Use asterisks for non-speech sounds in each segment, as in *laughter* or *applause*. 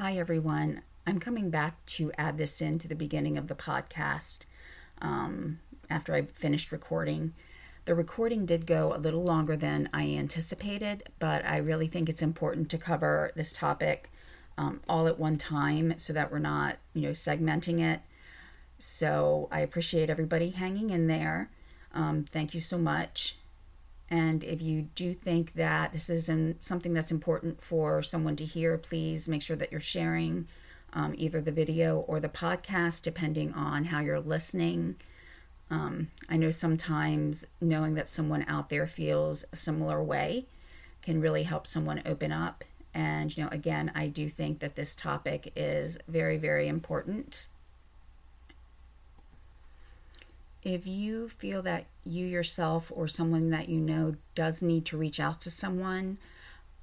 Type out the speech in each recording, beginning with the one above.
Hi, everyone. I'm coming back to add this in to the beginning of the podcast um, after I finished recording. The recording did go a little longer than I anticipated, but I really think it's important to cover this topic um, all at one time so that we're not, you know, segmenting it. So I appreciate everybody hanging in there. Um, thank you so much. And if you do think that this is something that's important for someone to hear, please make sure that you're sharing um, either the video or the podcast, depending on how you're listening. Um, I know sometimes knowing that someone out there feels a similar way can really help someone open up. And, you know, again, I do think that this topic is very, very important if you feel that you yourself or someone that you know does need to reach out to someone,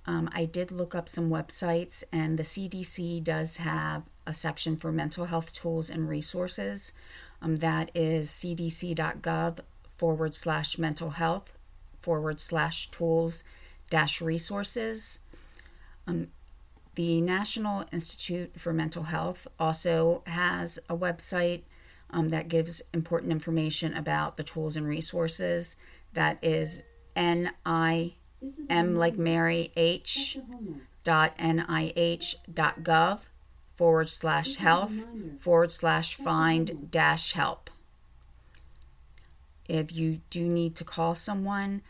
um, I did look up some websites, and the CDC does have a section for mental health tools and resources. Um, that is cdc.gov forward slash mental health forward slash tools dash resources. Um, the National Institute for Mental Health also has a website um, that gives important information about the tools and resources. That is N I M like Mary H dot NIH dot gov forward slash health forward slash find dash help. If you do need to call someone,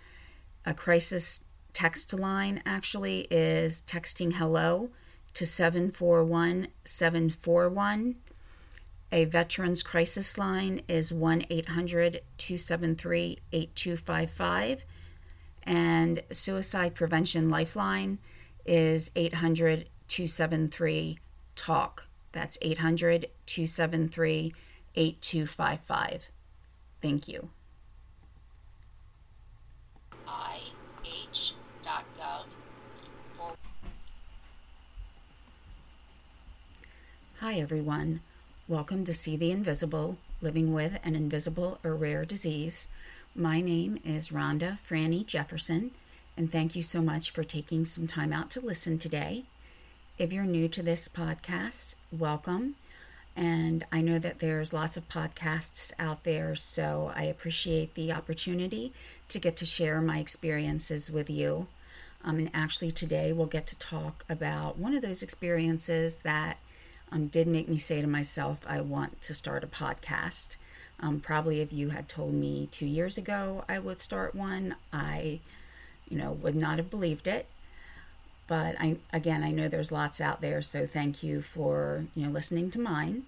a crisis text line actually is texting hello to 741 741 a veterans crisis line is 1 800 273 8255, and suicide prevention lifeline is 800 273 TALK. That's 800 273 8255. Thank you. Hi, everyone. Welcome to See the Invisible Living with an Invisible or Rare Disease. My name is Ronda Franny Jefferson, and thank you so much for taking some time out to listen today. If you're new to this podcast, welcome. And I know that there's lots of podcasts out there, so I appreciate the opportunity to get to share my experiences with you. Um, and actually, today we'll get to talk about one of those experiences that um, did make me say to myself, I want to start a podcast. Um, probably if you had told me two years ago I would start one, I, you know, would not have believed it. But I, again, I know there's lots out there, so thank you for, you know, listening to mine.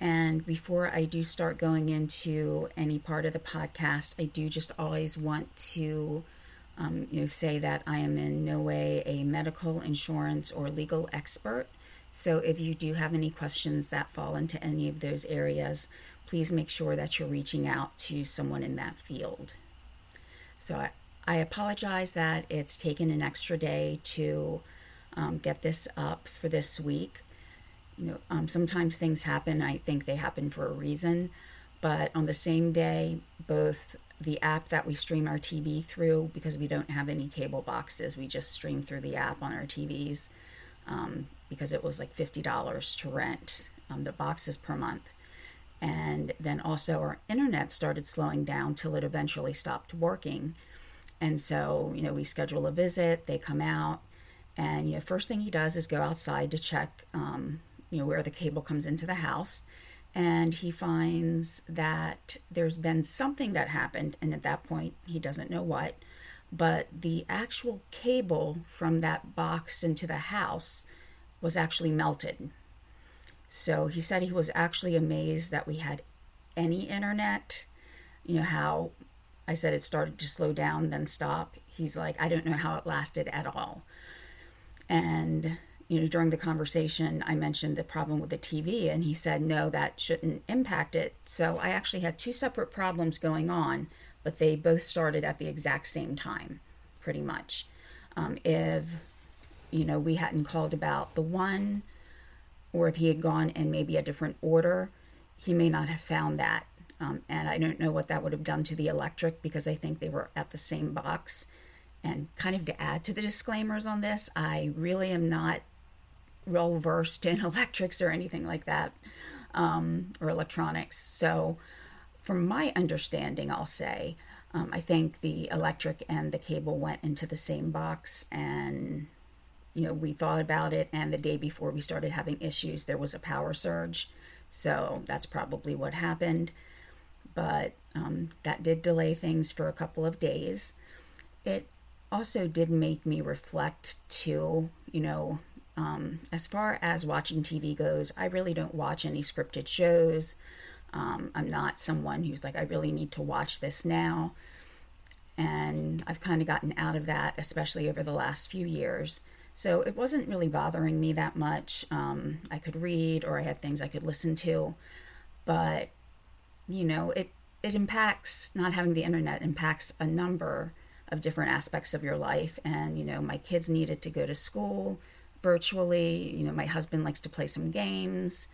And before I do start going into any part of the podcast, I do just always want to, um, you know, say that I am in no way a medical, insurance, or legal expert. So if you do have any questions that fall into any of those areas, please make sure that you're reaching out to someone in that field. So I, I apologize that it's taken an extra day to um, get this up for this week. You know, um, sometimes things happen. I think they happen for a reason. But on the same day, both the app that we stream our TV through, because we don't have any cable boxes, we just stream through the app on our TVs. Um, because it was like $50 to rent um, the boxes per month. And then also our internet started slowing down till it eventually stopped working. And so, you know, we schedule a visit, they come out, and, you know, first thing he does is go outside to check, um, you know, where the cable comes into the house. And he finds that there's been something that happened, and at that point, he doesn't know what, but the actual cable from that box into the house was actually melted. So he said he was actually amazed that we had any internet. You know, how I said it started to slow down, then stop. He's like, I don't know how it lasted at all. And, you know, during the conversation, I mentioned the problem with the TV, and he said, no, that shouldn't impact it. So I actually had two separate problems going on, but they both started at the exact same time, pretty much. Um, if you know, we hadn't called about the one, or if he had gone in maybe a different order, he may not have found that. Um, and I don't know what that would have done to the electric because I think they were at the same box. And kind of to add to the disclaimers on this, I really am not well versed in *laughs* electrics or anything like that um, or electronics. So, from my understanding, I'll say, um, I think the electric and the cable went into the same box, and you know, we thought about it. And the day before we started having issues, there was a power surge. So that's probably what happened. But um, that did delay things for a couple of days. It also did make me reflect too, you know, um, as far as watching TV goes, I really don't watch any scripted shows. Um, I'm not someone who's like, I really need to watch this now. And I've kind of gotten out of that, especially over the last few years. So it wasn't really bothering me that much. Um, I could read or I had things I could listen to. But, you know, it, it impacts, not having the internet impacts a number of different aspects of your life. And, you know, my kids needed to go to school virtually. You know, my husband likes to play some games.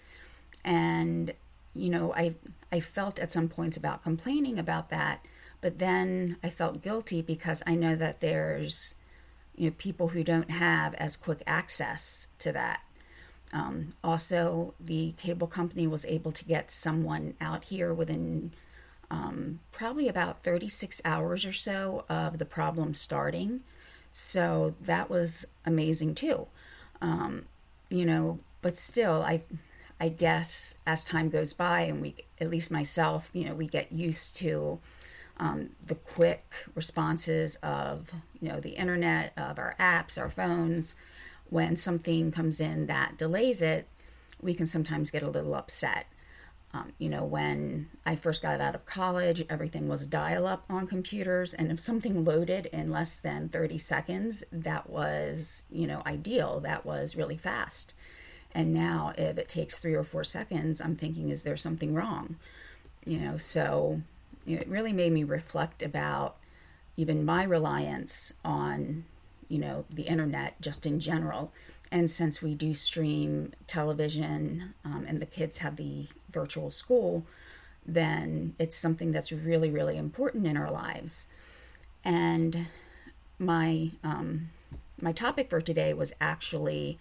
And, you know, I I felt at some points about complaining about that, but then I felt guilty because I know that there's you know people who don't have as quick access to that. Um, also, the cable company was able to get someone out here within um, probably about 36 hours or so of the problem starting. So that was amazing too. Um, you know, but still, I, I guess as time goes by, and we, at least myself, you know, we get used to um, the quick responses of, you know, the internet, of our apps, our phones. When something comes in that delays it, we can sometimes get a little upset. Um, you know, when I first got out of college, everything was dial up on computers. And if something loaded in less than 30 seconds, that was, you know, ideal. That was really fast. And now, if it takes three or four seconds, I'm thinking, is there something wrong? You know, so it really made me reflect about even my reliance on, you know, the internet just in general and since we do stream television um, and the kids have the virtual school, then it's something that's really, really important in our lives. And my um, my topic for today was actually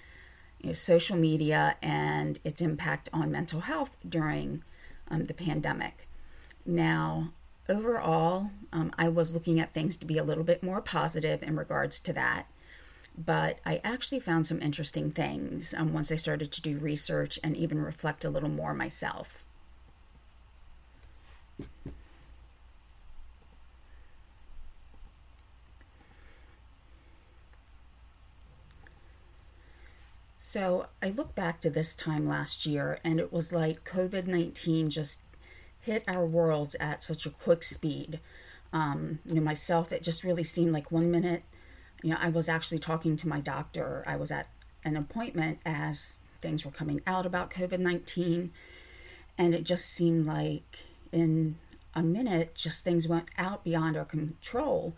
you know, social media and its impact on mental health during um, the pandemic. Now, overall, um, I was looking at things to be a little bit more positive in regards to that but I actually found some interesting things um, once I started to do research and even reflect a little more myself. So I look back to this time last year, and it was like COVID 19 just hit our worlds at such a quick speed. Um, you know, myself, it just really seemed like one minute you know, I was actually talking to my doctor. I was at an appointment as things were coming out about COVID 19, and it just seemed like in a minute, just things went out beyond our control.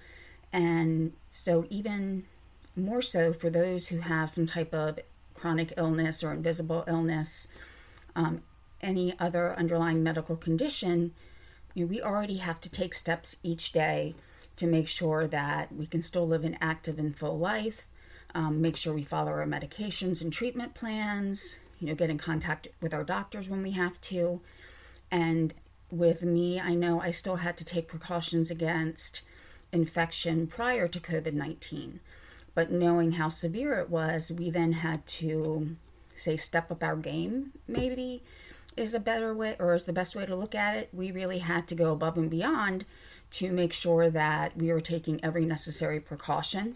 And so, even more so for those who have some type of chronic illness or invisible illness, um, any other underlying medical condition, you know, we already have to take steps each day to make sure that we can still live an active and full life, um, make sure we follow our medications and treatment plans, you know, get in contact with our doctors when we have to. And with me, I know I still had to take precautions against infection prior to COVID 19. But knowing how severe it was, we then had to, say, step up our game, maybe is a better way or is the best way to look at it. We really had to go above and beyond to make sure that we were taking every necessary precaution,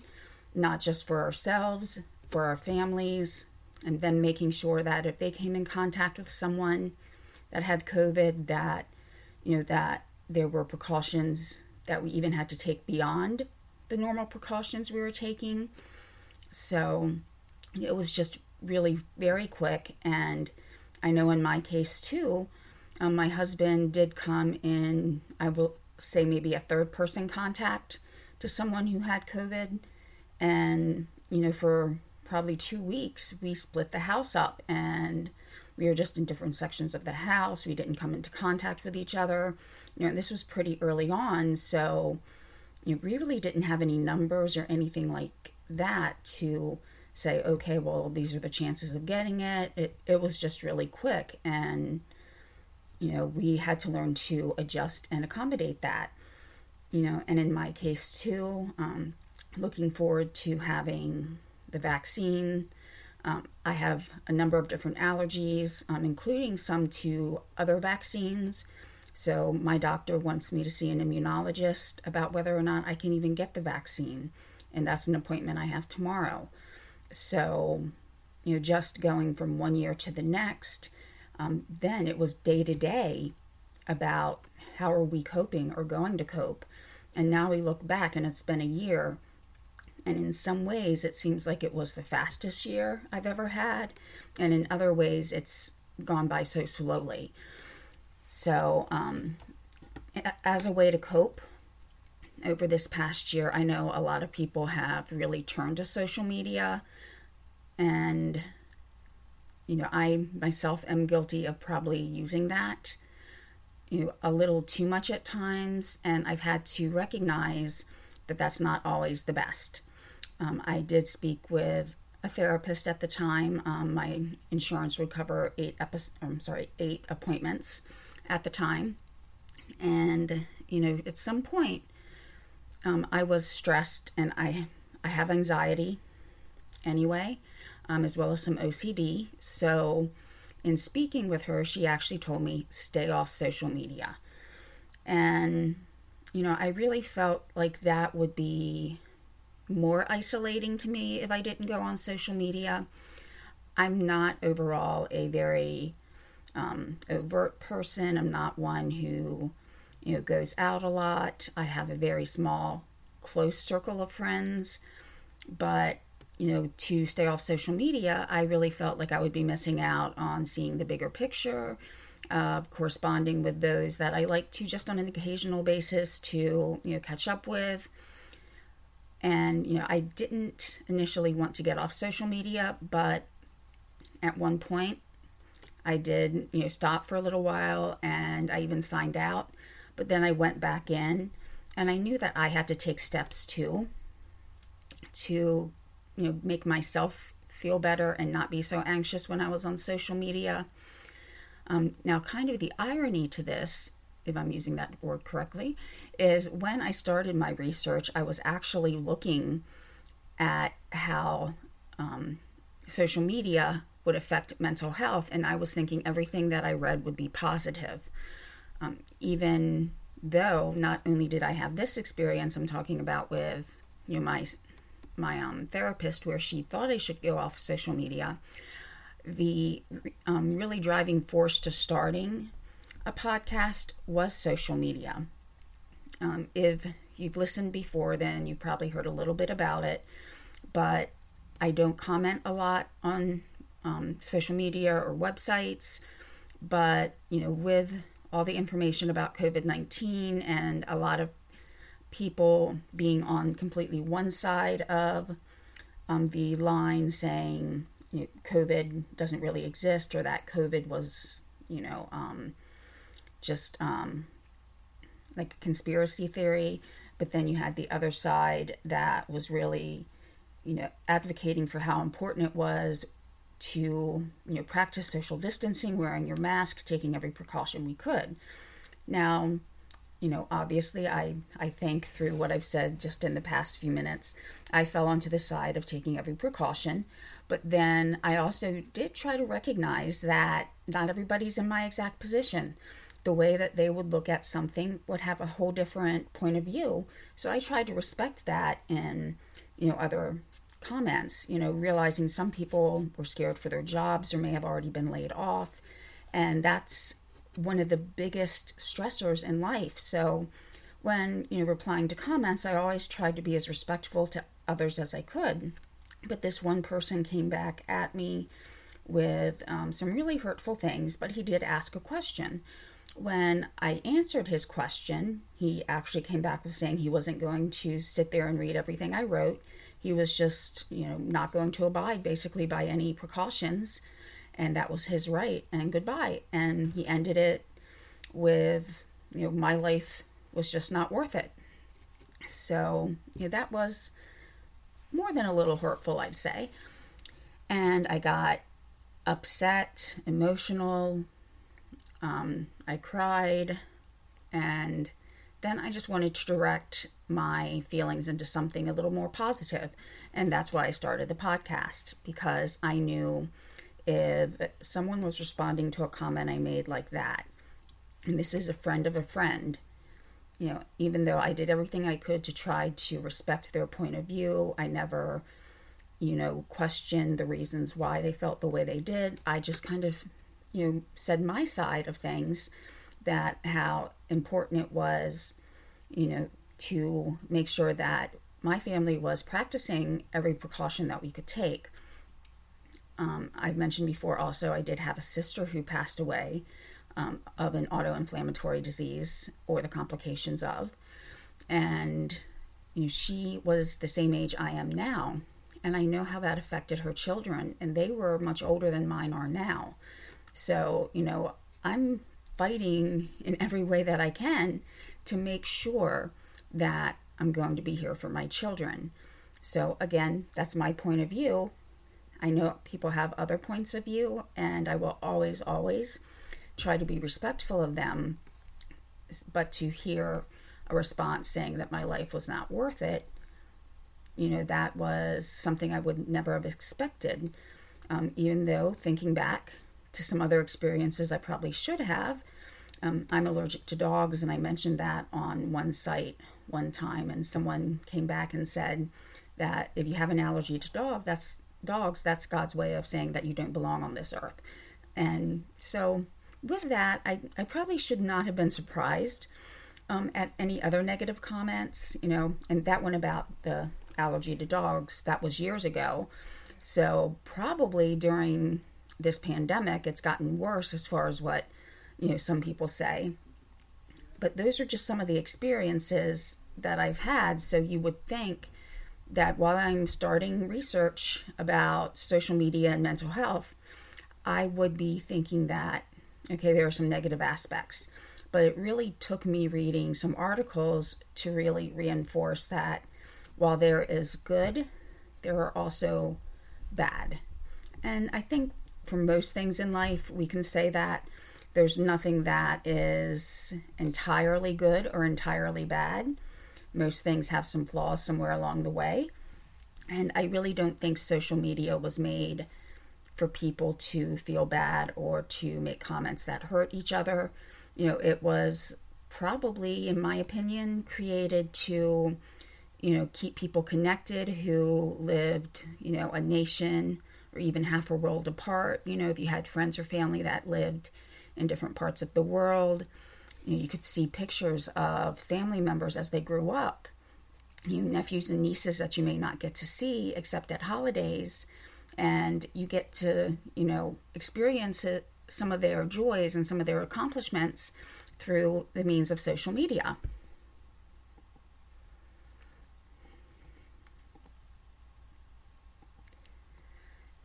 not just for ourselves, for our families, and then making sure that if they came in contact with someone that had COVID, that you know that there were precautions that we even had to take beyond the normal precautions we were taking. So it was just really very quick. And I know in my case too, um, my husband did come in, I will say maybe a third person contact to someone who had COVID. And, you know, for probably two weeks, we split the house up and we were just in different sections of the house. We didn't come into contact with each other. You know, this was pretty early on. So, you really didn't have any numbers or anything like that to say, okay, well, these are the chances of getting it. It, it was just really quick. And, you know, we had to learn to adjust and accommodate that. You know, and in my case too, um, looking forward to having the vaccine. Um, I have a number of different allergies, um, including some to other vaccines. So, my doctor wants me to see an immunologist about whether or not I can even get the vaccine. And that's an appointment I have tomorrow. So, you know, just going from one year to the next, um, then it was day to day about how are we coping or going to cope. And now we look back and it's been a year. And in some ways, it seems like it was the fastest year I've ever had. And in other ways, it's gone by so slowly. So, um, as a way to cope over this past year, I know a lot of people have really turned to social media and, you know, I myself am guilty of probably using that you know, a little too much at times. And I've had to recognize that that's not always the best. Um, I did speak with a therapist at the time. Um, my insurance would cover eight epi- I'm sorry, eight appointments at the time. And, you know, at some point, um, I was stressed and I, I have anxiety anyway um, as well as some OCD. So, in speaking with her, she actually told me stay off social media. And, you know, I really felt like that would be more isolating to me if I didn't go on social media. I'm not overall a very um, overt person. I'm not one who, you know, goes out a lot. I have a very small, close circle of friends, but you know, to stay off social media, I really felt like I would be missing out on seeing the bigger picture, uh, corresponding with those that I like to just on an occasional basis to, you know, catch up with. And, you know, I didn't initially want to get off social media, but at one point I did, you know, stop for a little while and I even signed out. But then I went back in and I knew that I had to take steps too to you know make myself feel better and not be so anxious when I was on social media. Um, now, kind of the irony to this, if I'm using that word correctly, is when I started my research, I was actually looking at how um, social media would affect mental health, and I was thinking everything that I read would be positive. Um, even though not only did I have this experience I'm talking about with you know my my um, therapist where she thought I should go off social media, the um, really driving force to starting a podcast was social media. Um, if you've listened before, then you've probably heard a little bit about it, but I don't comment a lot on um, social media or websites. But, you know, with all the information about COVID 19 and a lot of people being on completely one side of um, the line saying you know, COVID doesn't really exist or that COVID was, you know, um, just um, like a conspiracy theory. But then you had the other side that was really, you know, advocating for how important it was to, you know, practice social distancing, wearing your mask, taking every precaution we could. Now, you know, obviously, I, I think through what I've said just in the past few minutes, I fell onto the side of taking every precaution. But then I also did try to recognize that not everybody's in my exact position. The way that they would look at something would have a whole different point of view. So I tried to respect that in, you know, other comments, you know, realizing some people were scared for their jobs or may have already been laid off. And that's one of the biggest stressors in life. So when, you know, replying to comments, I always tried to be as respectful to others as I could. But this one person came back at me with um, some really hurtful things, but he did ask a question. When I answered his question, he actually came back with saying he wasn't going to sit there and read everything I wrote. He was just, you know, not going to abide basically by any precautions and that was his right and goodbye and he ended it with you know my life was just not worth it so you know, that was more than a little hurtful i'd say And I got upset, emotional. Um, I cried. And then I just wanted to direct my feelings into something a little more positive. And that's why I started the podcast because I knew if someone was responding to a comment I made like that, and this is a friend of a friend, you know, even though I did everything I could to try to respect their point of view, I never, you know, questioned the reasons why they felt the way they did. I just kind of, you know, said my side of things that how important it was, you know, to make sure that my family was practicing every precaution that we could take. Um, I've mentioned before also, I did have a sister who passed away um, of an autoinflammatory disease or the complications of. And you know, she was the same age I am now. And I know how that affected her children, and they were much older than mine are now. So, you know, I'm fighting in every way that I can to make sure that I'm going to be here for my children. So, again, that's my point of view. I know people have other points of view, and I will always, always try to be respectful of them. But to hear a response saying that my life was not worth it, you know, that was something I would never have expected. Um, even though thinking back to some other experiences I probably should have, um, I'm allergic to dogs, and I mentioned that on one site one time, and someone came back and said that if you have an allergy to dog, that's dogs, that's God's way of saying that you don't belong on this earth. And so with that, I, I probably should not have been surprised um, at any other negative comments, you know, and that one about the allergy to dogs, that was years ago. So probably during this pandemic, it's gotten worse as far as what, you know, some people say. But those are just some of the experiences that I've had. So you would think that while I'm starting research about social media and mental health, I would be thinking that Okay, there are some negative aspects, but it really took me reading some articles to really reinforce that while there is good, there are also bad. And I think for most things in life, we can say that there's nothing that is entirely good or entirely bad. Most things have some flaws somewhere along the way. And I really don't think social media was made for people to feel bad or to make comments that hurt each other. You know, it was probably, in my opinion, created to, you know, keep people connected who lived, you know, a nation or even half a world apart. You know, if you had friends or family that lived in different parts of the world, you, know, you could see pictures of family members as they grew up. You nephews and nieces that you may not get to see except at holidays and you get to you know experience it, some of their joys and some of their accomplishments through the means of social media.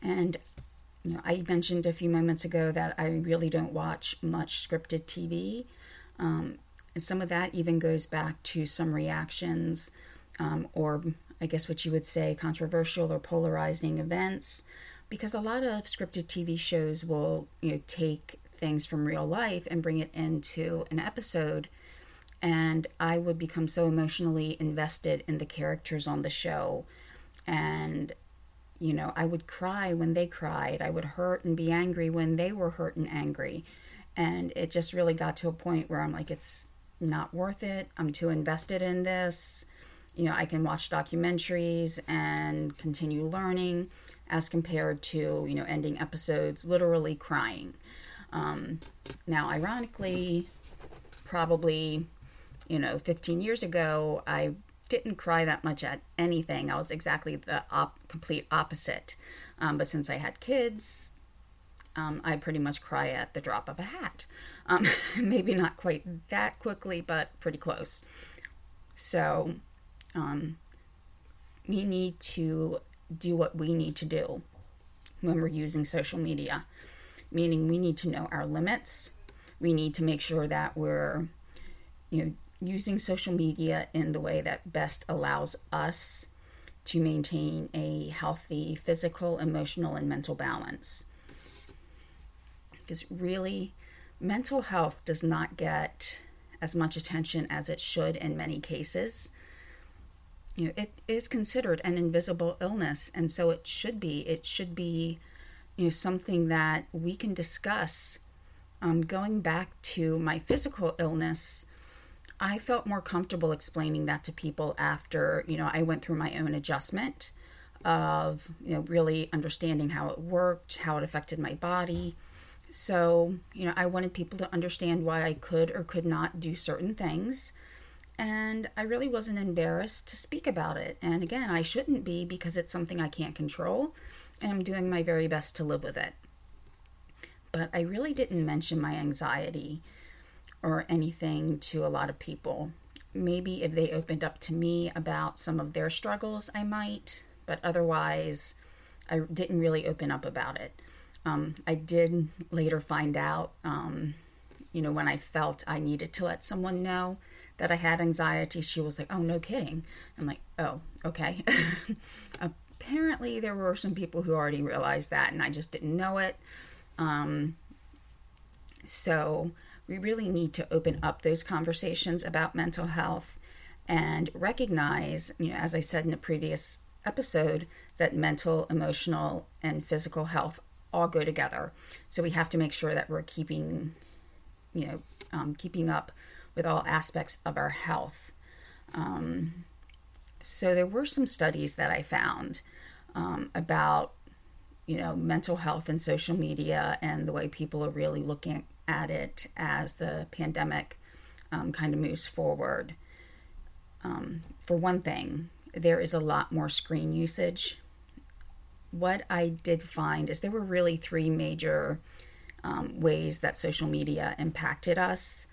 And you know, I mentioned a few moments ago that I really don't watch much scripted TV. Um, and some of that even goes back to some reactions um, or I guess what you would say, controversial or polarizing events, because a lot of scripted TV shows will, you know, take things from real life and bring it into an episode. And I would become so emotionally invested in the characters on the show. And, you know, I would cry when they cried. I would hurt and be angry when they were hurt and angry. And it just really got to a point where I'm like, it's not worth it. I'm too invested in this you know, I can watch documentaries and continue learning as compared to, you know, ending episodes literally crying. Um, now, ironically, probably, you know, 15 years ago, I didn't cry that much at anything. I was exactly the op- complete opposite. Um, but since I had kids, um, I pretty much cry at the drop of a hat. Um, *laughs* maybe not quite that quickly, but pretty close. So, um, we need to do what we need to do when we're using social media, meaning we need to know our limits. We need to make sure that we're, you know, using social media in the way that best allows us to maintain a healthy physical, emotional, and mental balance. Because really, mental health does not get as much attention as it should in many cases. You know, it is considered an invisible illness, and so it should be. It should be, you know, something that we can discuss. Um, going back to my physical illness, I felt more comfortable explaining that to people after, you know, I went through my own adjustment of, you know, really understanding how it worked, how it affected my body. So, you know, I wanted people to understand why I could or could not do certain things. And I really wasn't embarrassed to speak about it. And again, I shouldn't be because it's something I can't control. And I'm doing my very best to live with it. But I really didn't mention my anxiety or anything to a lot of people. Maybe if they opened up to me about some of their struggles, I might, but otherwise, I didn't really open up about it. Um, I did later find out, um, you know, when I felt I needed to let someone know that I had anxiety, she was like, oh, no kidding. I'm like, oh, okay. *laughs* Apparently, there were some people who already realized that, and I just didn't know it. Um, so, we really need to open up those conversations about mental health and recognize, you know, as I said in a previous episode, that mental, emotional, and physical health all go together. So we have to make sure that we're keeping, you know, um, keeping up with all aspects of our health. Um, so there were some studies that I found um, about, you know, mental health and social media and the way people are really looking at it as the pandemic um, kind of moves forward. Um, for one thing, there is a lot more screen usage. What I did find is there were really three major um, ways that social media impacted us.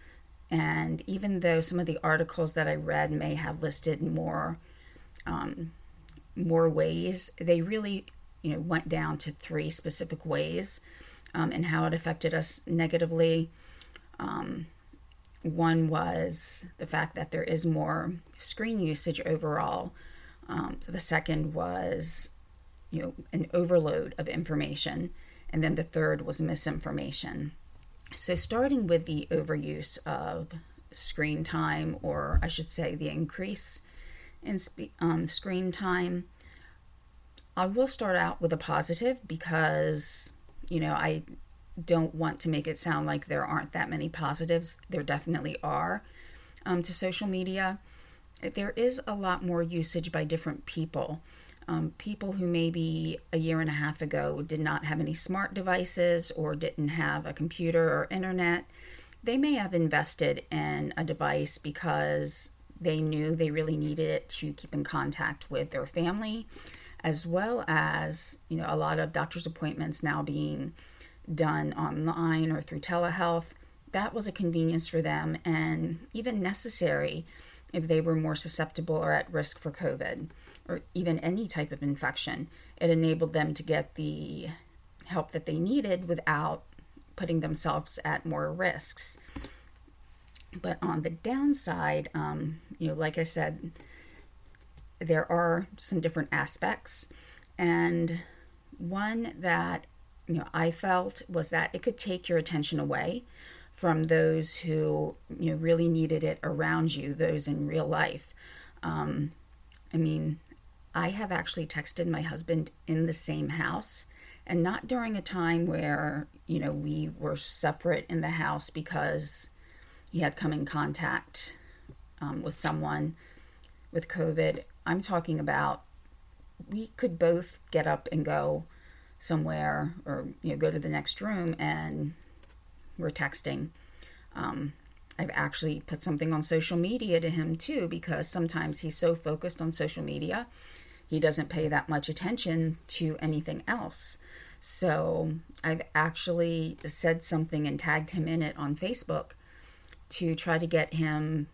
And even though some of the articles that I read may have listed more um, more ways, they really you know went down to three specific ways um, and how it affected us negatively. Um, one was the fact that there is more screen usage overall. Um, so the second was, you know, an overload of information, and then the third was misinformation. So starting with the overuse of screen time, or I should say, the increase in spe- um, screen time. I will start out with a positive because you know, I don't want to make it sound like there aren't that many positives. There definitely are um, to social media. There is a lot more usage by different people. Um, people who maybe a year and a half ago did not have any smart devices or didn't have a computer or internet, they may have invested in a device because they knew they really needed it to keep in contact with their family as well as you know a lot of doctor's appointments now being done online or through telehealth. That was a convenience for them and even necessary if they were more susceptible or at risk for covid or even any type of infection. It enabled them to get the help that they needed without putting themselves at more risks. But on the downside um, you know like i said there are some different aspects. And one that you know I felt was that it could take your attention away from those who you know really needed it around you, those in real life. Um, I mean, I have actually texted my husband in the same house, and not during a time where you know we were separate in the house because he had come in contact um, with someone with COVID. I'm talking about we could both get up and go somewhere or you know go to the next room and we're texting. Um, I've actually put something on social media to him too because sometimes he's so focused on social media he doesn't pay that much attention to anything else. So I've actually said something and tagged him in it on Facebook to try to get him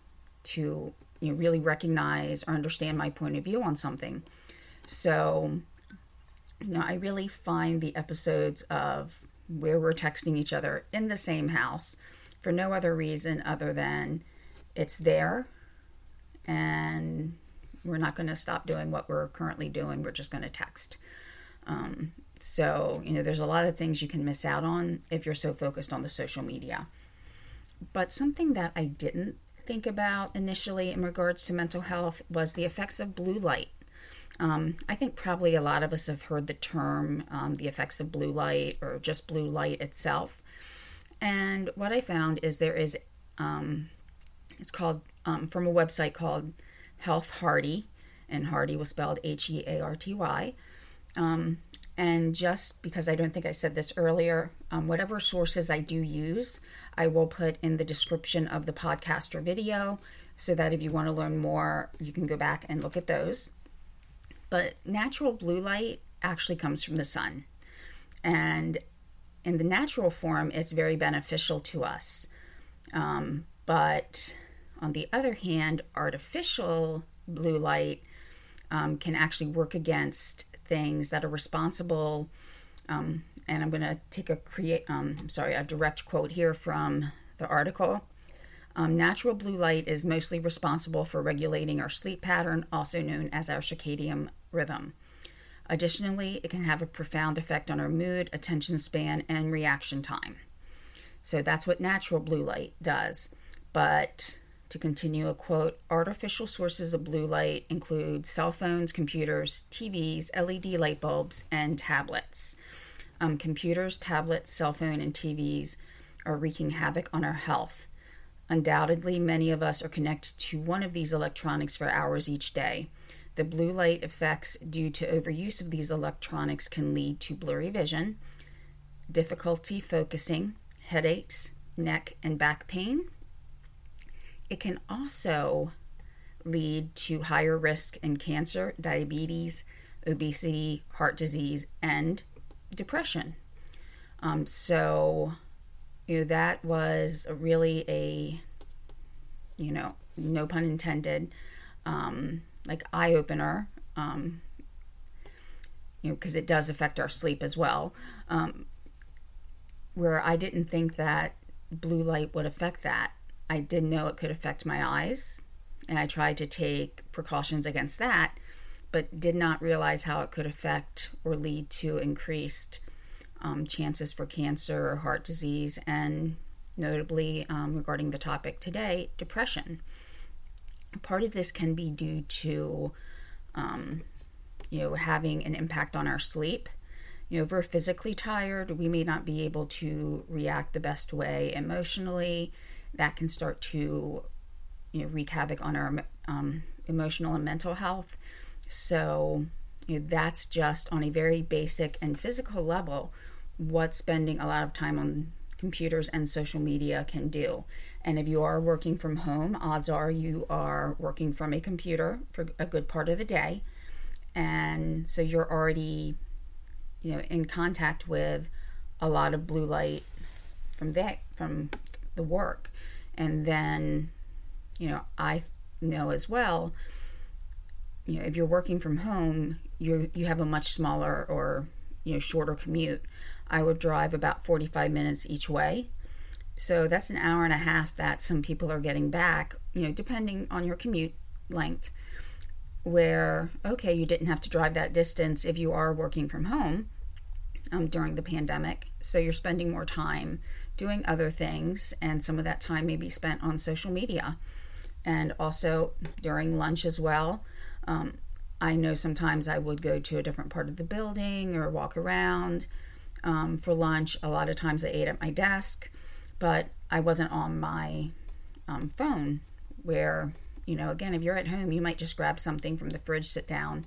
to you know, really recognize or understand my point of view on something. So, you know, I really find the episodes of where we're texting each other in the same house for no other reason other than it's there and we're not going to stop doing what we're currently doing. We're just going to text. Um, so, you know, there's a lot of things you can miss out on if you're so focused on the social media. But something that I didn't think about initially in regards to mental health was the effects of blue light. Um, I think probably a lot of us have heard the term um, the effects of blue light or just blue light itself. And what I found is there is, um, it's called um, from a website called Health Hearty, and Hearty was spelled H E A R T Y. Um, and just because I don't think I said this earlier, um, whatever sources I do use, I will put in the description of the podcast or video so that if you want to learn more, you can go back and look at those. But natural blue light actually comes from the sun. And in the natural form, it's very beneficial to us. Um, but on the other hand, artificial blue light um, can actually work against things that are responsible. Um, and I'm going to take a create, um, sorry, a direct quote here from the article. Um, natural blue light is mostly responsible for regulating our sleep pattern, also known as our circadian rhythm. Additionally, it can have a profound effect on our mood, attention span, and reaction time. So that's what natural blue light does. But to continue a quote, artificial sources of blue light include cell phones, computers, TVs, LED light bulbs, and tablets. Um, computers, tablets, cell phone, and TVs are wreaking havoc on our health. Undoubtedly, many of us are connected to one of these electronics for hours each day. The blue light effects due to overuse of these electronics can lead to blurry vision, difficulty focusing, headaches, neck and back pain. It can also lead to higher risk in cancer, diabetes, obesity, heart disease, and depression. Um, so, you know, that was really a, you know, no pun intended, um, like eye opener, um, you know, because it does affect our sleep as well. Um, where I didn't think that blue light would affect that. I didn't know it could affect my eyes, and I tried to take precautions against that, but did not realize how it could affect or lead to increased um, chances for cancer or heart disease, and notably um, regarding the topic today, depression part of this can be due to, um, you know, having an impact on our sleep. You know, if we're physically tired, we may not be able to react the best way emotionally. That can start to, you know, wreak havoc on our um, emotional and mental health. So, you know, that's just on a very basic and physical level what spending a lot of time on computers and social media can do. And if you are working from home, odds are you are working from a computer for a good part of the day. And so you're already, you know, in contact with a lot of blue light from that from the work. And then, you know, I know as well, you know, if you're working from home, you you have a much smaller or, you know, shorter commute. I would drive about 45 minutes each way so that's an hour and a half that some people are getting back, you know, depending on your commute length. Where, okay, you didn't have to drive that distance if you are working from home um, during the pandemic. So you're spending more time doing other things, and some of that time may be spent on social media. And also during lunch as well. Um, I know sometimes I would go to a different part of the building or walk around um, for lunch. A lot of times I ate at my desk but I wasn't on my um, phone where, you know, again, if you're at home, you might just grab something from the fridge, sit down,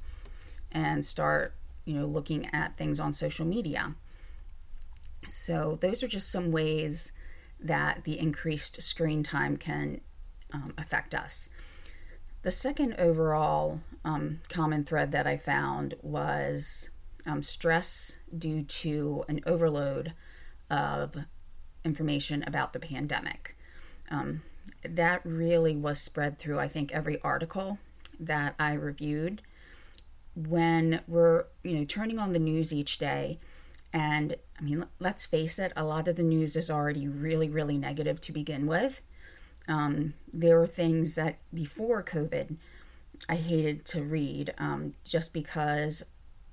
and start, you know, looking at things on social media. So, those are just some ways that the increased screen time can um, affect us. The second overall um, common thread that I found was um, stress due to an overload of information about the pandemic. Um, that really was spread through, I think, every article that I reviewed. When we're, you know, turning on the news each day, and I mean, let's face it, a lot of the news is already really, really negative to begin with. Um, there were things that before COVID, I hated to read um, just because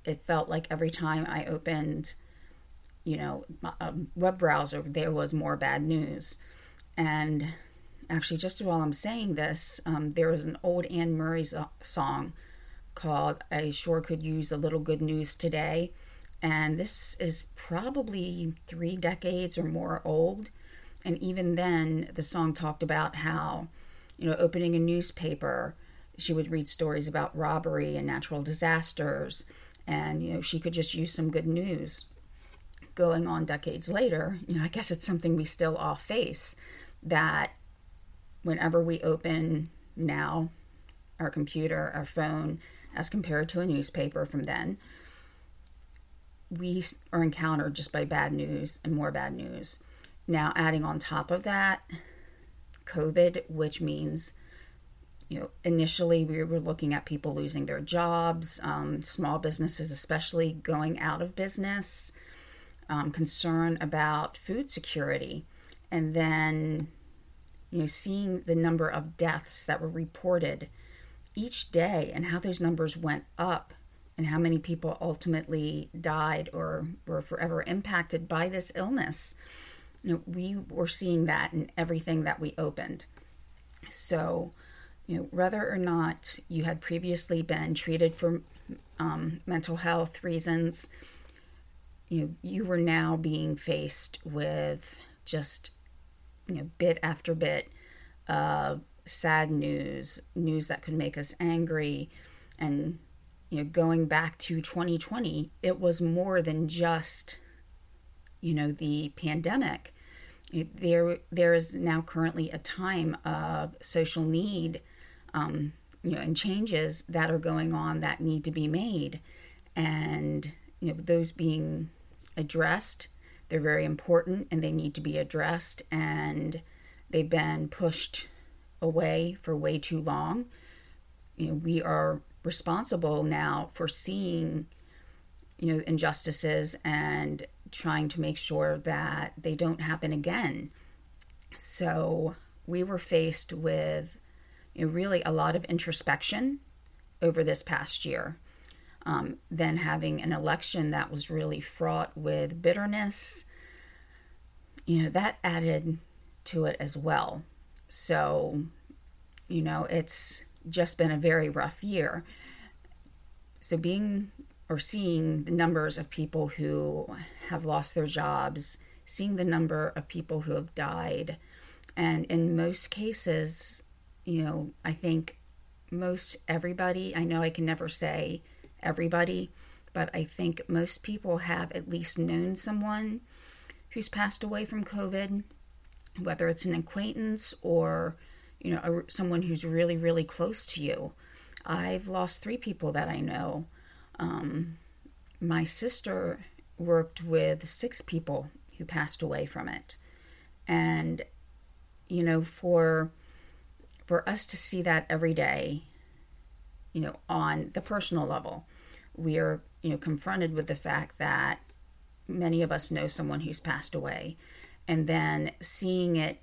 it felt like every time I opened, you know, a web browser, there was more bad news. And actually, just while I'm saying this, um, there was an old Anne Murray song called I Sure Could Use a Little Good News Today. And this is probably three decades or more old. And even then, the song talked about how, you know, opening a newspaper, she would read stories about robbery and natural disasters. And, you know, she could just use some good news. Going on decades later, you know, I guess it's something we still all face that whenever we open now our computer, our phone, as compared to a newspaper from then, we are encountered just by bad news and more bad news. Now, adding on top of that, COVID, which means, you know, initially we were looking at people losing their jobs, um, small businesses especially going out of business, um, concern about food security, and then, you know, seeing the number of deaths that were reported each day and how those numbers went up and how many people ultimately died or were forever impacted by this illness. You know, we were seeing that in everything that we opened. So, you know, whether or not you had previously been treated for um, mental health reasons, you know, you were now being faced with just, you know, bit after bit of sad news, news that could make us angry, and you know, going back to 2020, it was more than just, you know, the pandemic. There, there is now currently a time of social need, um, you know, and changes that are going on that need to be made, and you know, those being addressed. They're very important, and they need to be addressed, and they've been pushed away for way too long. You know, we are responsible now for seeing, you know, injustices and trying to make sure that they don't happen again. So we were faced with you know, really a lot of introspection over this past year. Um, then having an election that was really fraught with bitterness, you know, that added to it as well. So, you know, it's just been a very rough year. So, being or seeing the numbers of people who have lost their jobs, seeing the number of people who have died, and in most cases, you know, I think most everybody, I know I can never say everybody, but I think most people have at least known someone who's passed away from COVID whether it's an acquaintance or you know a, someone who's really really close to you. I've lost three people that i know um, my sister worked with six people who passed away from it and you know for for us to see that every day you know on the personal level we are you know confronted with the fact that many of us know someone who's passed away and then seeing it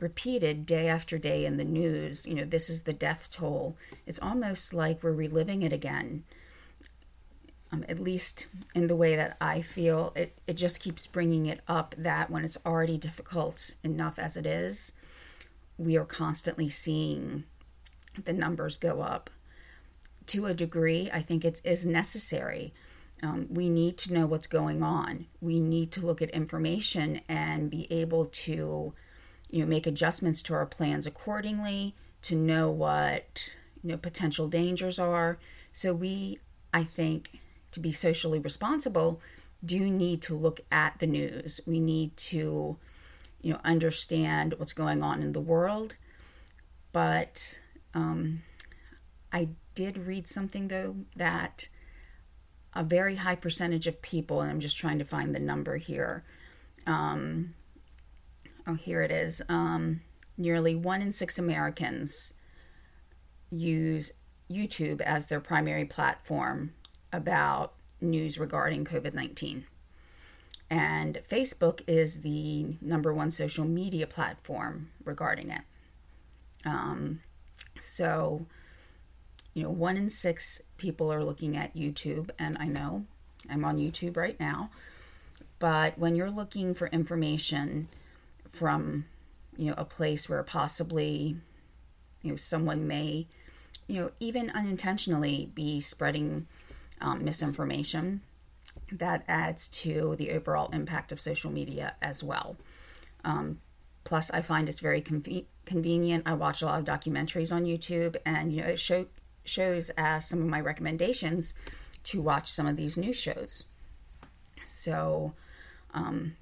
repeated day after day in the news, you know, this is the death toll. It's almost like we're reliving it again. Um, at least in the way that I feel, it, it just keeps bringing it up that when it's already difficult enough as it is, we are constantly seeing the numbers go up. To a degree, I think it is necessary um, we need to know what's going on. We need to look at information and be able to, you know, make adjustments to our plans accordingly to know what you know potential dangers are. So we, I think, to be socially responsible, do need to look at the news. We need to, you know, understand what's going on in the world. But um, I did read something though that a very high percentage of people, and I'm just trying to find the number here. Um, oh, here it is. Um, nearly one in six Americans use YouTube as their primary platform about news regarding COVID 19. And Facebook is the number one social media platform regarding it. Um, so, you know, one in six people are looking at YouTube, and I know I'm on YouTube right now. But when you're looking for information from, you know, a place where possibly, you know, someone may, you know, even unintentionally be spreading um, misinformation, that adds to the overall impact of social media as well. Um, plus, I find it's very conve- convenient. I watch a lot of documentaries on YouTube, and you know, it show, shows as some of my recommendations to watch some of these news shows. So, um,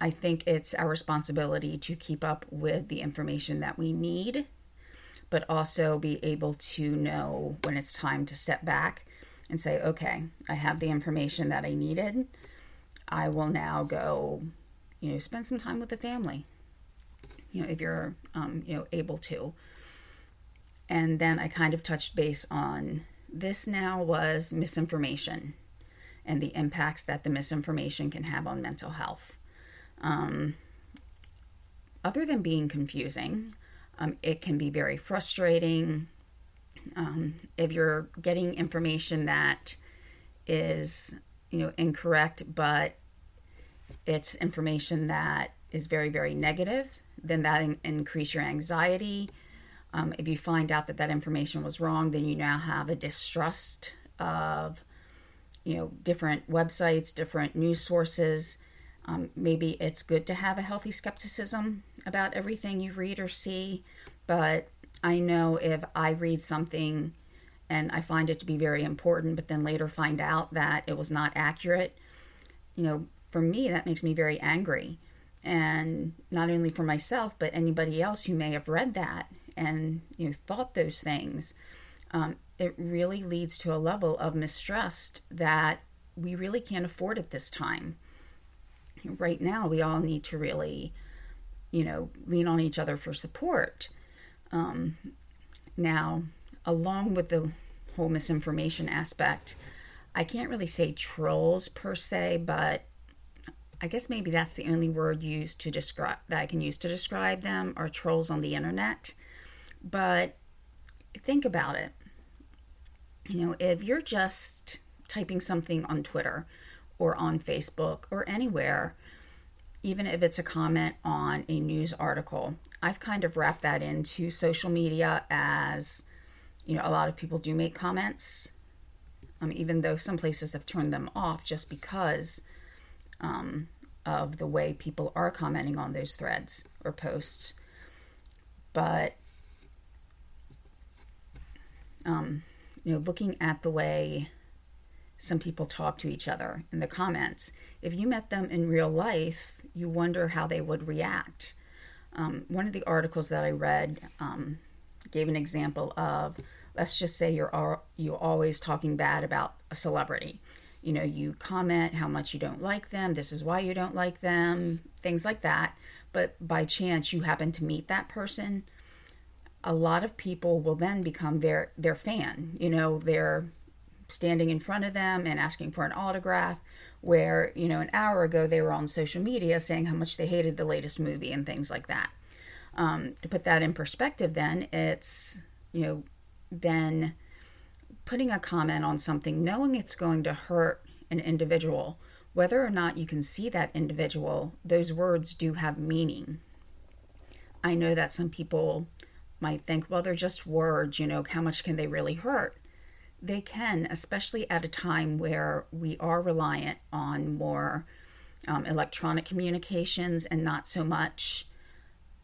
I think it's our responsibility to keep up with the information that we need, but also be able to know when it's time to step back and say, okay, I have the information that I needed. I will now go, you know, spend some time with the family, you know, if you're, um, you know, able to. And then I kind of touched base on this now was misinformation and the impacts that the misinformation can have on mental health. Um, other than being confusing, um, it can be very frustrating. Um, if you're getting information that is, you know, incorrect, but it's information that is very, very negative, then that in- increase your anxiety. Um, if you find out that that information was wrong, then you now have a distrust of you know different websites different news sources um, maybe it's good to have a healthy skepticism about everything you read or see but i know if i read something and i find it to be very important but then later find out that it was not accurate you know for me that makes me very angry and not only for myself but anybody else who may have read that and you know thought those things um, it really leads to a level of mistrust that we really can't afford at this time. Right now, we all need to really, you know, lean on each other for support. Um, now, along with the whole misinformation aspect, I can't really say trolls per se, but I guess maybe that's the only word used to describe that I can use to describe them are trolls on the internet. But think about it. You know, if you're just typing something on Twitter or on Facebook or anywhere, even if it's a comment on a news article, I've kind of wrapped that into social media as, you know, a lot of people do make comments, um, even though some places have turned them off just because um, of the way people are commenting on those threads or posts. But um, you know, looking at the way some people talk to each other in the comments, if you met them in real life, you wonder how they would react. Um, one of the articles that I read um, gave an example of, let's just say you're you always talking bad about a celebrity. You know, you comment how much you don't like them. This is why you don't like them. Things like that. But by chance, you happen to meet that person a lot of people will then become their their fan. You know, they're standing in front of them and asking for an autograph. Where you know, an hour ago they were on social media saying how much they hated the latest movie and things like that. Um, to put that in perspective, then it's you know, then putting a comment on something, knowing it's going to hurt an individual, whether or not you can see that individual, those words do have meaning. I know that some people might think, well, they're just words, you know, how much can they really hurt? They can, especially at a time where we are reliant on more um, electronic communications and not so much,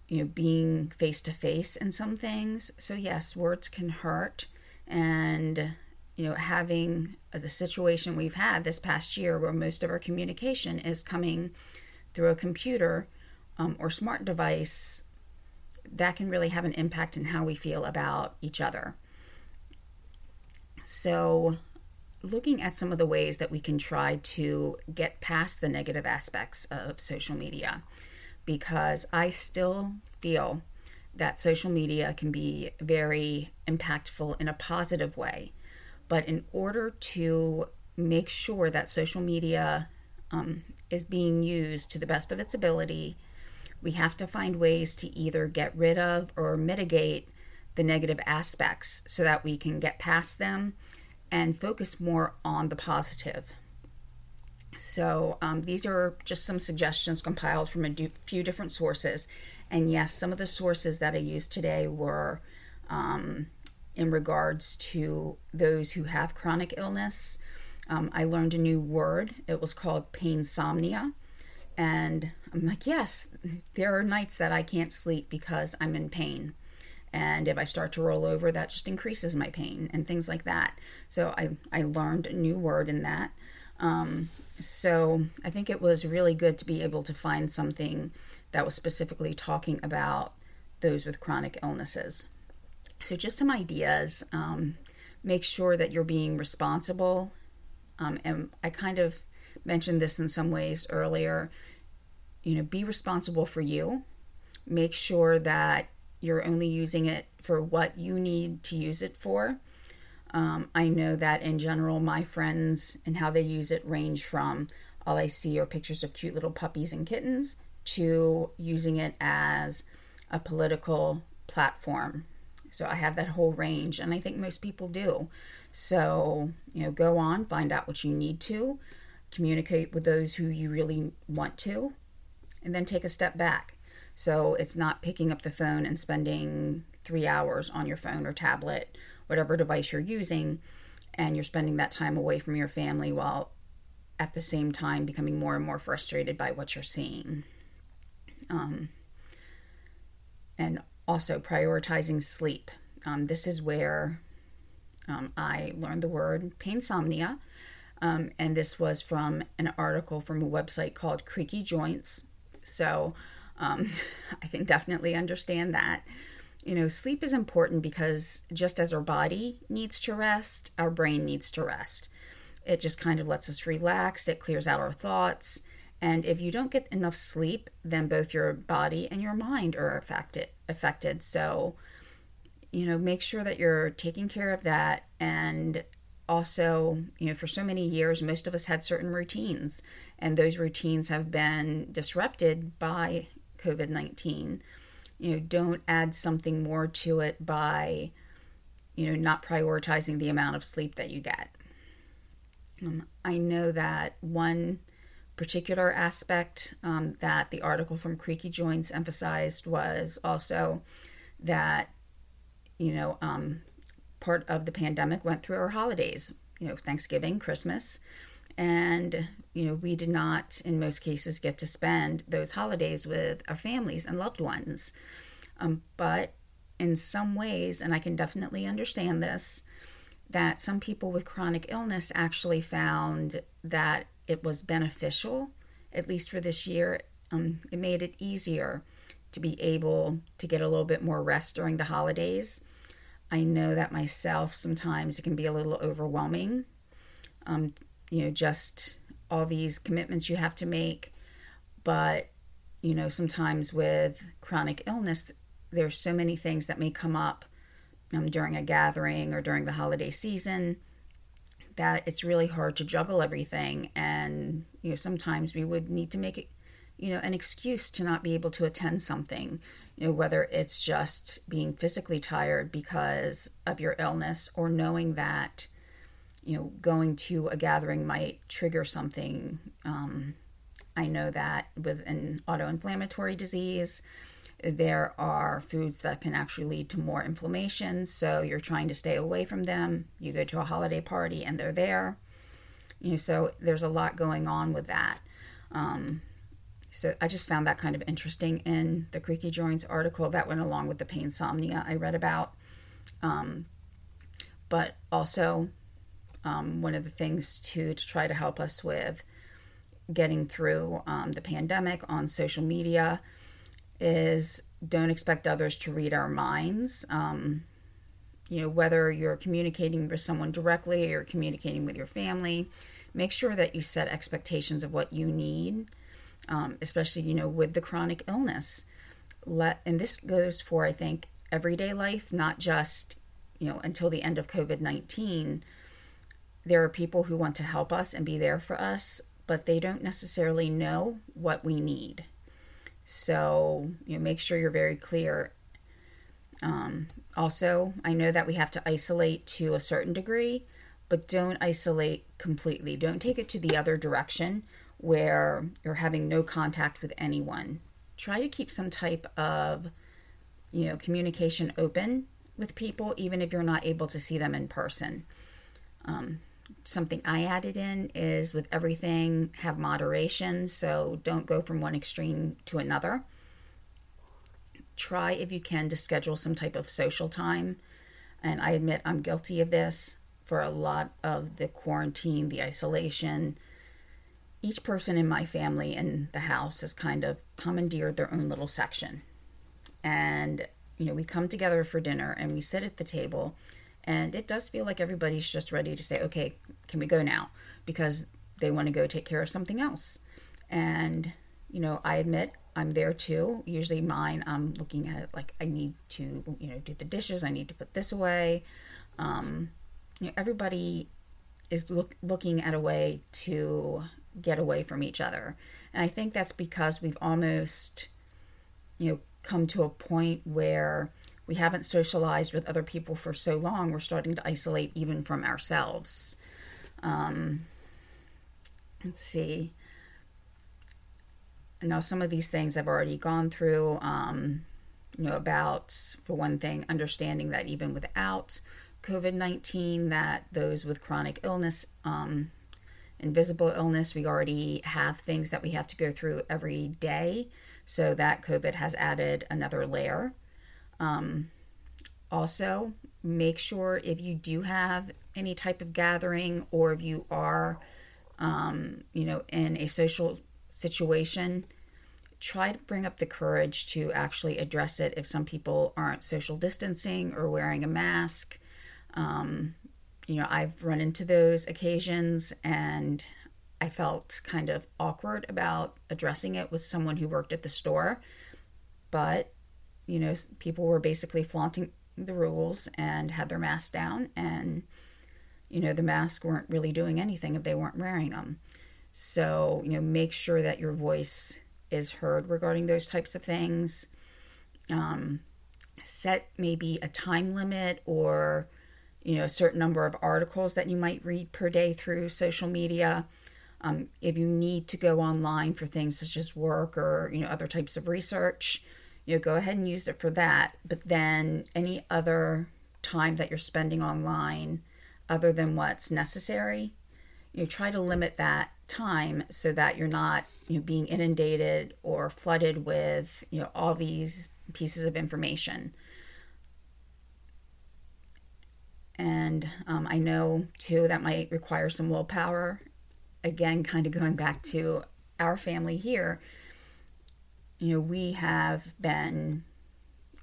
you know, being face to face in some things. So, yes, words can hurt. And, you know, having the situation we've had this past year where most of our communication is coming through a computer um, or smart device that can really have an impact in how we feel about each other. So, looking at some of the ways that we can try to get past the negative aspects of social media, because I still feel that social media can be very impactful in a positive way. But in order to make sure that social media um, is being used to the best of its ability we have to find ways to either get rid of or mitigate the negative aspects so that we can get past them and focus more on the positive. So, um, these are just some suggestions compiled from a do- few different sources. And yes, some of the sources that I used today were um, in regards to those who have chronic illness. Um, I learned a new word. It was called painsomnia. And I'm like, yes, *laughs* there are nights that I can't sleep because I'm in pain. And if I start to roll over, that just increases my pain and things like that. So I, I learned a new word in that. Um, so I think it was really good to be able to find something that was specifically talking about those with chronic illnesses. So, just some ideas. Um, make sure that you're being responsible. Um, and I kind of mentioned this in some ways earlier. You know, be responsible for you. Make sure that you're only using it for what you need to use it for. Um, I know that in general, my friends and how they use it range from all I see are pictures of cute little puppies and kittens to using it as a political platform. So I have that whole range, and I think most people do. So, you know, go on, find out what you need to, communicate with those who you really want to, and then take a step back. So it's not picking up the phone and spending three hours on your phone or tablet whatever device you're using, and you're spending that time away from your family while at the same time becoming more and more frustrated by what you're seeing. Um, and also prioritizing sleep. Um, this is where um, I learned the word painsomnia. Um, and this was from an article from a website called Creaky Joints. So um, *laughs* I can definitely understand that you know, sleep is important because just as our body needs to rest, our brain needs to rest. It just kind of lets us relax, it clears out our thoughts. And if you don't get enough sleep, then both your body and your mind are affected affected. So, you know, make sure that you're taking care of that and also, you know, for so many years most of us had certain routines and those routines have been disrupted by COVID-19 you know don't add something more to it by you know not prioritizing the amount of sleep that you get. Um, i know that one particular aspect um, that the article from creaky joints emphasized was also that you know um, part of the pandemic went through our holidays you know thanksgiving christmas and you know we did not in most cases get to spend those holidays with our families and loved ones. Um, but in some ways and i can definitely understand this that some people with chronic illness actually found that it was beneficial at least for this year. Um, it made it easier to be able to get a little bit more rest during the holidays. I know that myself sometimes it can be a little overwhelming. Um, you know, just all these commitments you have to make. But, you know, sometimes with chronic illness, there's so many things that may come up um, during a gathering or during the holiday season that it's really hard to juggle everything. And, you know, sometimes we would need to make it, you know, an excuse to not be able to attend something, you know, whether it's just being physically tired because of your illness or knowing that you know, going to a gathering might trigger something. Um, I know that with an autoinflammatory disease, there are foods that can actually lead to more inflammation. So you're trying to stay away from them. You go to a holiday party and they're there. You know, so there's a lot going on with that. Um, so I just found that kind of interesting in the Creaky Joints article that went along with the pain painsomnia I read about. Um, but also um, one of the things to, to try to help us with getting through um, the pandemic on social media is don't expect others to read our minds. Um, you know, whether you're communicating with someone directly or communicating with your family, make sure that you set expectations of what you need, um, especially, you know, with the chronic illness. Let, and this goes for, I think, everyday life, not just, you know, until the end of COVID 19 there are people who want to help us and be there for us, but they don't necessarily know what we need. So, you know, make sure you're very clear Um, also, I know that we have to isolate to a certain degree, but don't isolate completely. Don't take it to the other direction where you're having no contact with anyone. Try to keep some type of you know communication open with people even if you're not able to see them in person. Um, something I added in is with everything have moderation, so don't go from one extreme to another. Try if you can to schedule some type of social time. And I admit I'm guilty of this for a lot of the quarantine, the isolation. Each person in my family in the house has kind of commandeered their own little section. And, you know, we come together for dinner and we sit at the table and it does feel like everybody's just ready to say, okay, can we go now? Because they want to go take care of something else. And, you know, I admit I'm there too. Usually mine, I'm looking at it like I need to, you know, do the dishes, I need to put this away. Um, you know, everybody is look, looking at a way to get away from each other. And I think that's because we've almost, you know, come to a point where we haven't socialized with other people for so long, we're starting to isolate even from ourselves. Um, let's see. Now, some of these things I've already gone through, um, you know, about, for one thing, understanding that even without COVID 19, that those with chronic illness, um, invisible illness, we already have things that we have to go through every day. So that COVID has added another layer. Um, also, make sure if you do have any type of gathering or if you are, um, you know, in a social situation, try to bring up the courage to actually address it if some people aren't social distancing or wearing a mask. Um, you know, I've run into those occasions and I felt kind of awkward about addressing it with someone who worked at the store. But you know, people were basically flaunting the rules and had their masks down, and you know, the masks weren't really doing anything if they weren't wearing them. So, you know, make sure that your voice is heard regarding those types of things. Um, set maybe a time limit or, you know, a certain number of articles that you might read per day through social media. Um, if you need to go online for things such as work or, you know, other types of research, you know, go ahead and use it for that. But then any other time that you're spending online, other than what's necessary, you know, try to limit that time so that you're not you know being inundated or flooded with you know all these pieces of information. And um, I know too that might require some willpower. Again, kind of going back to our family here you know, we have been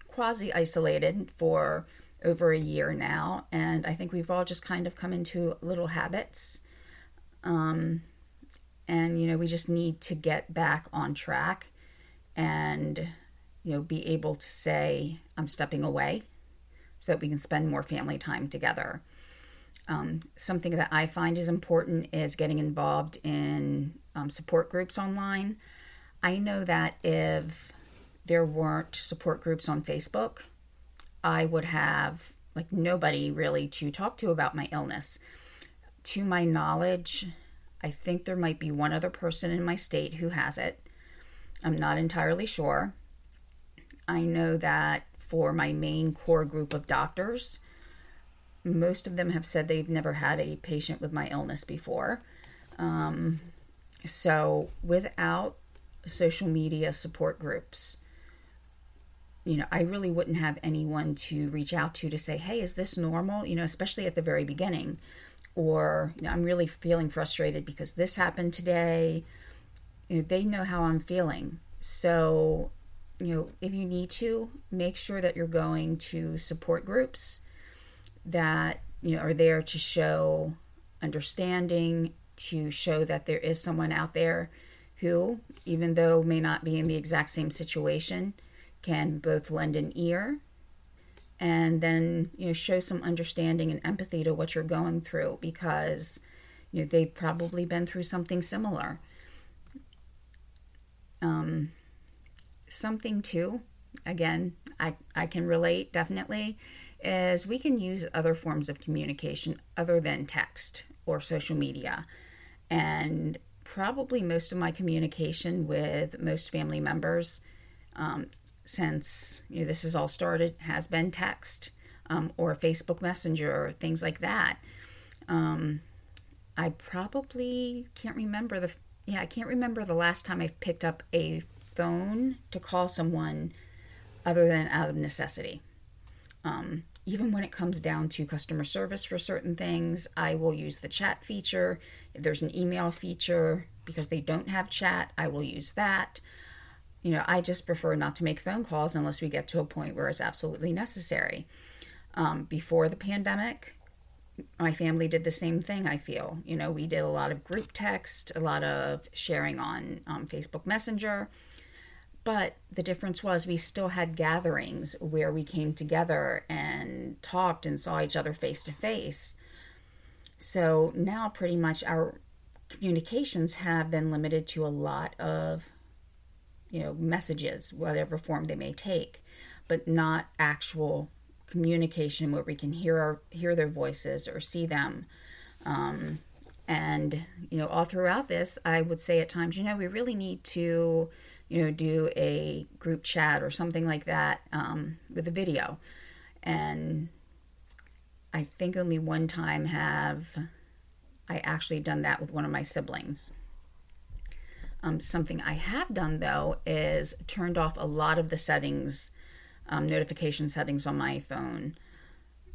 quasi isolated for over a year now, and I think we've all just kind of come into little habits. Um, and, you know, we just need to get back on track and, you know, be able to say, I'm stepping away so that we can spend more family time together. Um, something that I find is important is getting involved in um, support groups online. I know that if there weren't support groups on Facebook, I would have like nobody really to talk to about my illness. To my knowledge, I think there might be one other person in my state who has it. I'm not entirely sure. I know that for my main core group of doctors, most of them have said they've never had a patient with my illness before. Um, so, without social media support groups you know, I really wouldn't have anyone to reach out to to say, hey, is this normal? You know, especially at the very beginning. Or, you know, I'm really feeling frustrated because this happened today. You know, they know how I'm feeling. So, you know, if you need to, make sure that you're going to support groups that, you know, are there to show understanding, to show that there is someone out there who, even though may not be in the exact same situation, can both lend an ear and then you know show some understanding and empathy to what you're going through because you know they've probably been through something similar. Um, something too again, I, I can relate definitely, is we can use other forms of communication other than text or social media. And probably most of my communication with most family members um, since you know, this has all started has been text um, or Facebook Messenger or things like that. Um, I probably can't remember the yeah I can't remember the last time I picked up a phone to call someone other than out of necessity. Um, even when it comes down to customer service for certain things, I will use the chat feature. If there's an email feature, because they don't have chat, I will use that. You know, I just prefer not to make phone calls unless we get to a point where it's absolutely necessary. Um, before the pandemic, my family did the same thing, I feel. You know, we did a lot of group text, a lot of sharing on um, Facebook Messenger. But the difference was we still had gatherings where we came together and talked and saw each other face to face. So now, pretty much, our communications have been limited to a lot of, you know, messages, whatever form they may take, but not actual communication where we can hear our, hear their voices or see them. Um, and you know, all throughout this, I would say at times, you know, we really need to you know, do a group chat or something like that um, with a video. And I think only one time have I actually done that with one of my siblings. Um, something I have done though is turned off a lot of the settings, um, notification settings on my phone.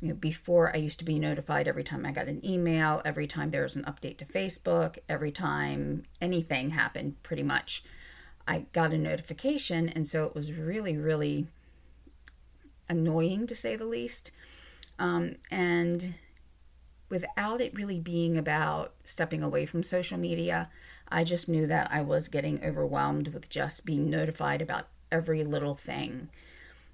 You know, before I used to be notified every time I got an email, every time there was an update to Facebook, every time anything happened, pretty much. I got a notification, and so it was really, really annoying to say the least. Um, and without it really being about stepping away from social media, I just knew that I was getting overwhelmed with just being notified about every little thing.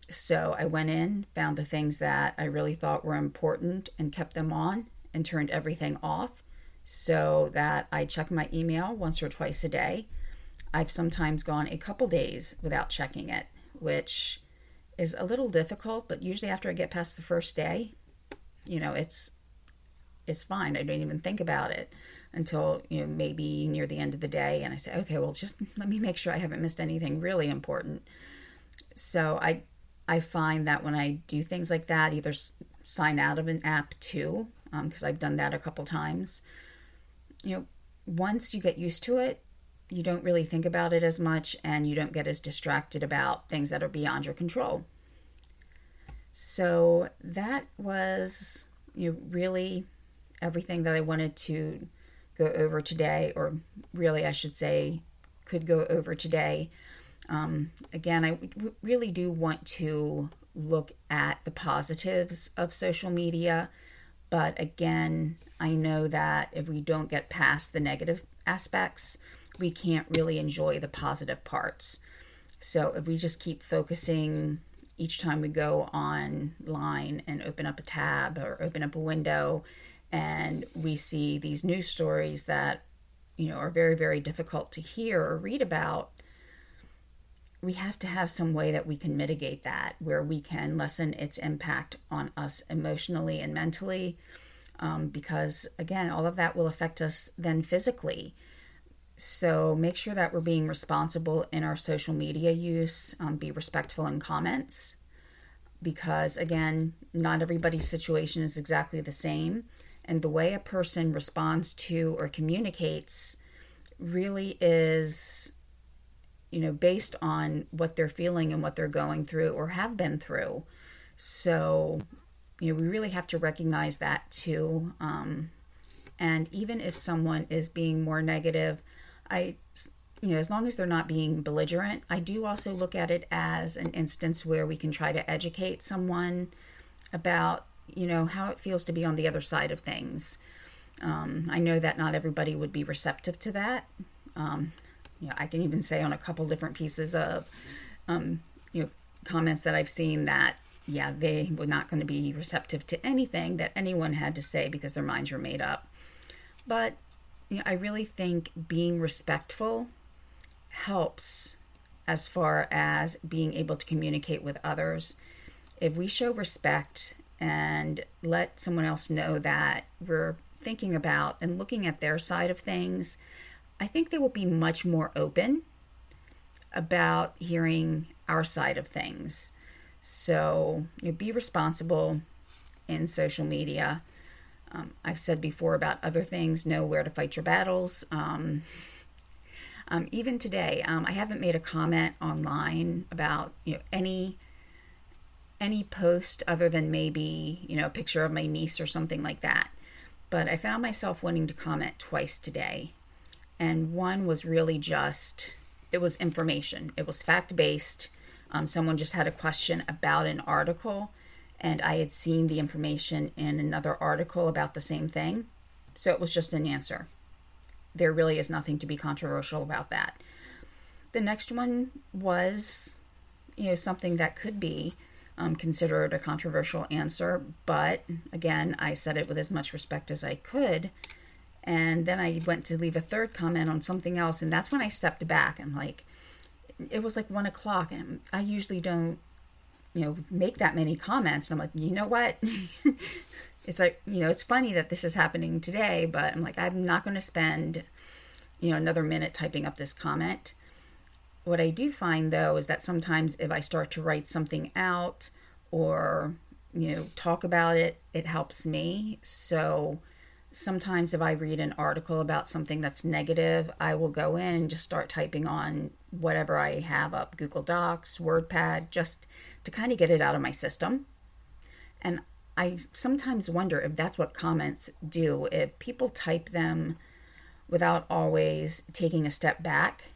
So I went in, found the things that I really thought were important, and kept them on and turned everything off so that I check my email once or twice a day I've sometimes gone a couple days without checking it, which is a little difficult, but usually after I get past the first day, you know, it's it's fine. I don't even think about it until, you know, maybe near the end of the day and I say, "Okay, well, just let me make sure I haven't missed anything really important." So, I I find that when I do things like that, either sign out of an app too, because um, I've done that a couple times. You know, once you get used to it, you don't really think about it as much and you don't get as distracted about things that are beyond your control. So that was you know, really everything that I wanted to go over today, or really, I should say, could go over today. Um, again, I really do want to look at the positives of social media, but again, I know that if we don't get past the negative aspects, we can't really enjoy the positive parts. So if we just keep focusing each time we go online and open up a tab or open up a window and we see these news stories that you know are very very difficult to hear or read about we have to have some way that we can mitigate that where we can lessen its impact on us emotionally and mentally um, because again all of that will affect us then physically so make sure that we're being responsible in our social media use, um, be respectful in comments, because again, not everybody's situation is exactly the same. And the way a person responds to or communicates really is, you know, based on what they're feeling and what they're going through or have been through. So, you know, we really have to recognize that too. Um, and even if someone is being more negative, I, you know, as long as they're not being belligerent, I do also look at it as an instance where we can try to educate someone about, you know, how it feels to be on the other side of things. Um, I know that not everybody would be receptive to that. Um, you know, I can even say on a couple different pieces of, um, you know, comments that I've seen that, yeah, they were not going to be receptive to anything that anyone had to say because their minds were made up. But you know, I really think being respectful helps as far as being able to communicate with others. If we show respect and let someone else know that we're thinking about and looking at their side of things, I think they will be much more open about hearing our side of things. So, you know, be responsible in social media. Um, I've said before about other things, know where to fight your battles. Um, um, even today, um, I haven't made a comment online about you know any any post other than maybe you know a picture of my niece or something like that. But I found myself wanting to comment twice today, and one was really just it was information. It was fact based. Um, someone just had a question about an article, and I had seen the information in another article about the same thing. So it was just an answer there really is nothing to be controversial about that. The next one was, you know, something that could be um, considered a controversial answer, but again, I said it with as much respect as I could. And then I went to leave a third comment on something else, and that's when I stepped back. I'm like, it was like one o'clock, and I usually don't, you know, make that many comments. I'm like, you know what? *laughs* it's like you know it's funny that this is happening today but i'm like i'm not going to spend you know another minute typing up this comment what i do find though is that sometimes if i start to write something out or you know talk about it it helps me so sometimes if i read an article about something that's negative i will go in and just start typing on whatever i have up google docs wordpad just to kind of get it out of my system and I sometimes wonder if that's what comments do. If people type them without always taking a step back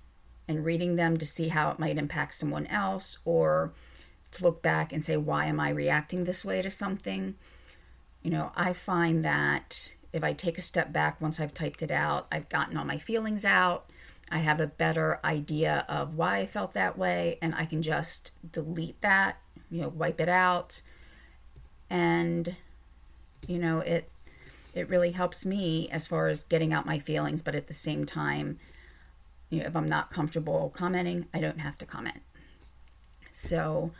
and reading them to see how it might impact someone else or to look back and say, why am I reacting this way to something? You know, I find that if I take a step back once I've typed it out, I've gotten all my feelings out. I have a better idea of why I felt that way, and I can just delete that, you know, wipe it out. And you know it it really helps me as far as getting out my feelings but at the same time you know if i'm not comfortable commenting i don't have to comment. So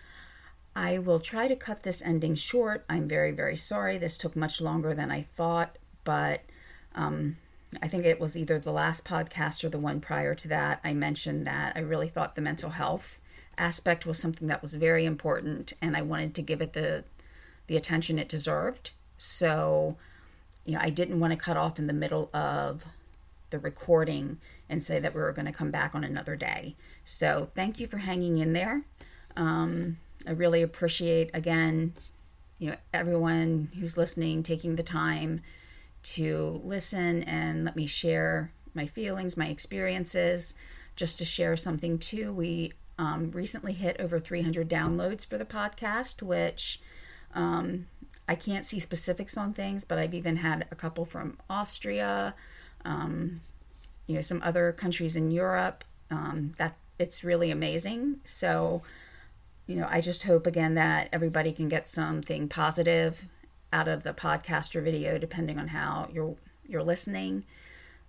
i will try to cut this ending short. I'm very very sorry. This took much longer than i thought but um, i think it was either the last podcast or the one prior to that i mentioned that i really thought the mental health aspect was something that was very important and i wanted to give it the the attention it deserved. So, you know, I didn't want to cut off in the middle of the recording and say that we were going to come back on another day. So, thank you for hanging in there. Um, I really appreciate, again, you know, everyone who's listening, taking the time to listen and let me share my feelings, my experiences. Just to share something too, we um, recently hit over 300 downloads for the podcast, which um, I can't see specifics on things, but I've even had a couple from Austria, um, you know, some other countries in Europe. Um, that it's really amazing. So, you know, I just hope again that everybody can get something positive out of the podcast or video, depending on how you're you're listening.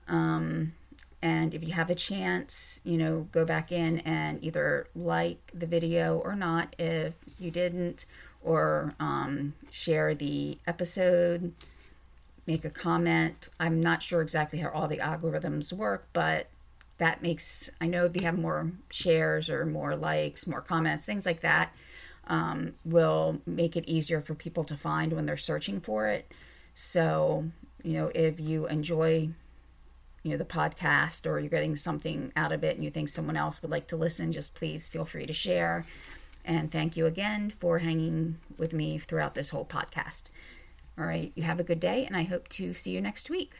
Um, and if you have a chance, you know, go back in and either like the video or not if you didn't, or um, share the episode, make a comment. I'm not sure exactly how all the algorithms work, but that makes, I know if you have more shares or more likes, more comments, things like that, um, will make it easier for people to find when they're searching for it. So, you know, if you enjoy you know the podcast or you're getting something out of it and you think someone else would like to listen just please feel free to share and thank you again for hanging with me throughout this whole podcast. All right, you have a good day, and I hope to see you next week.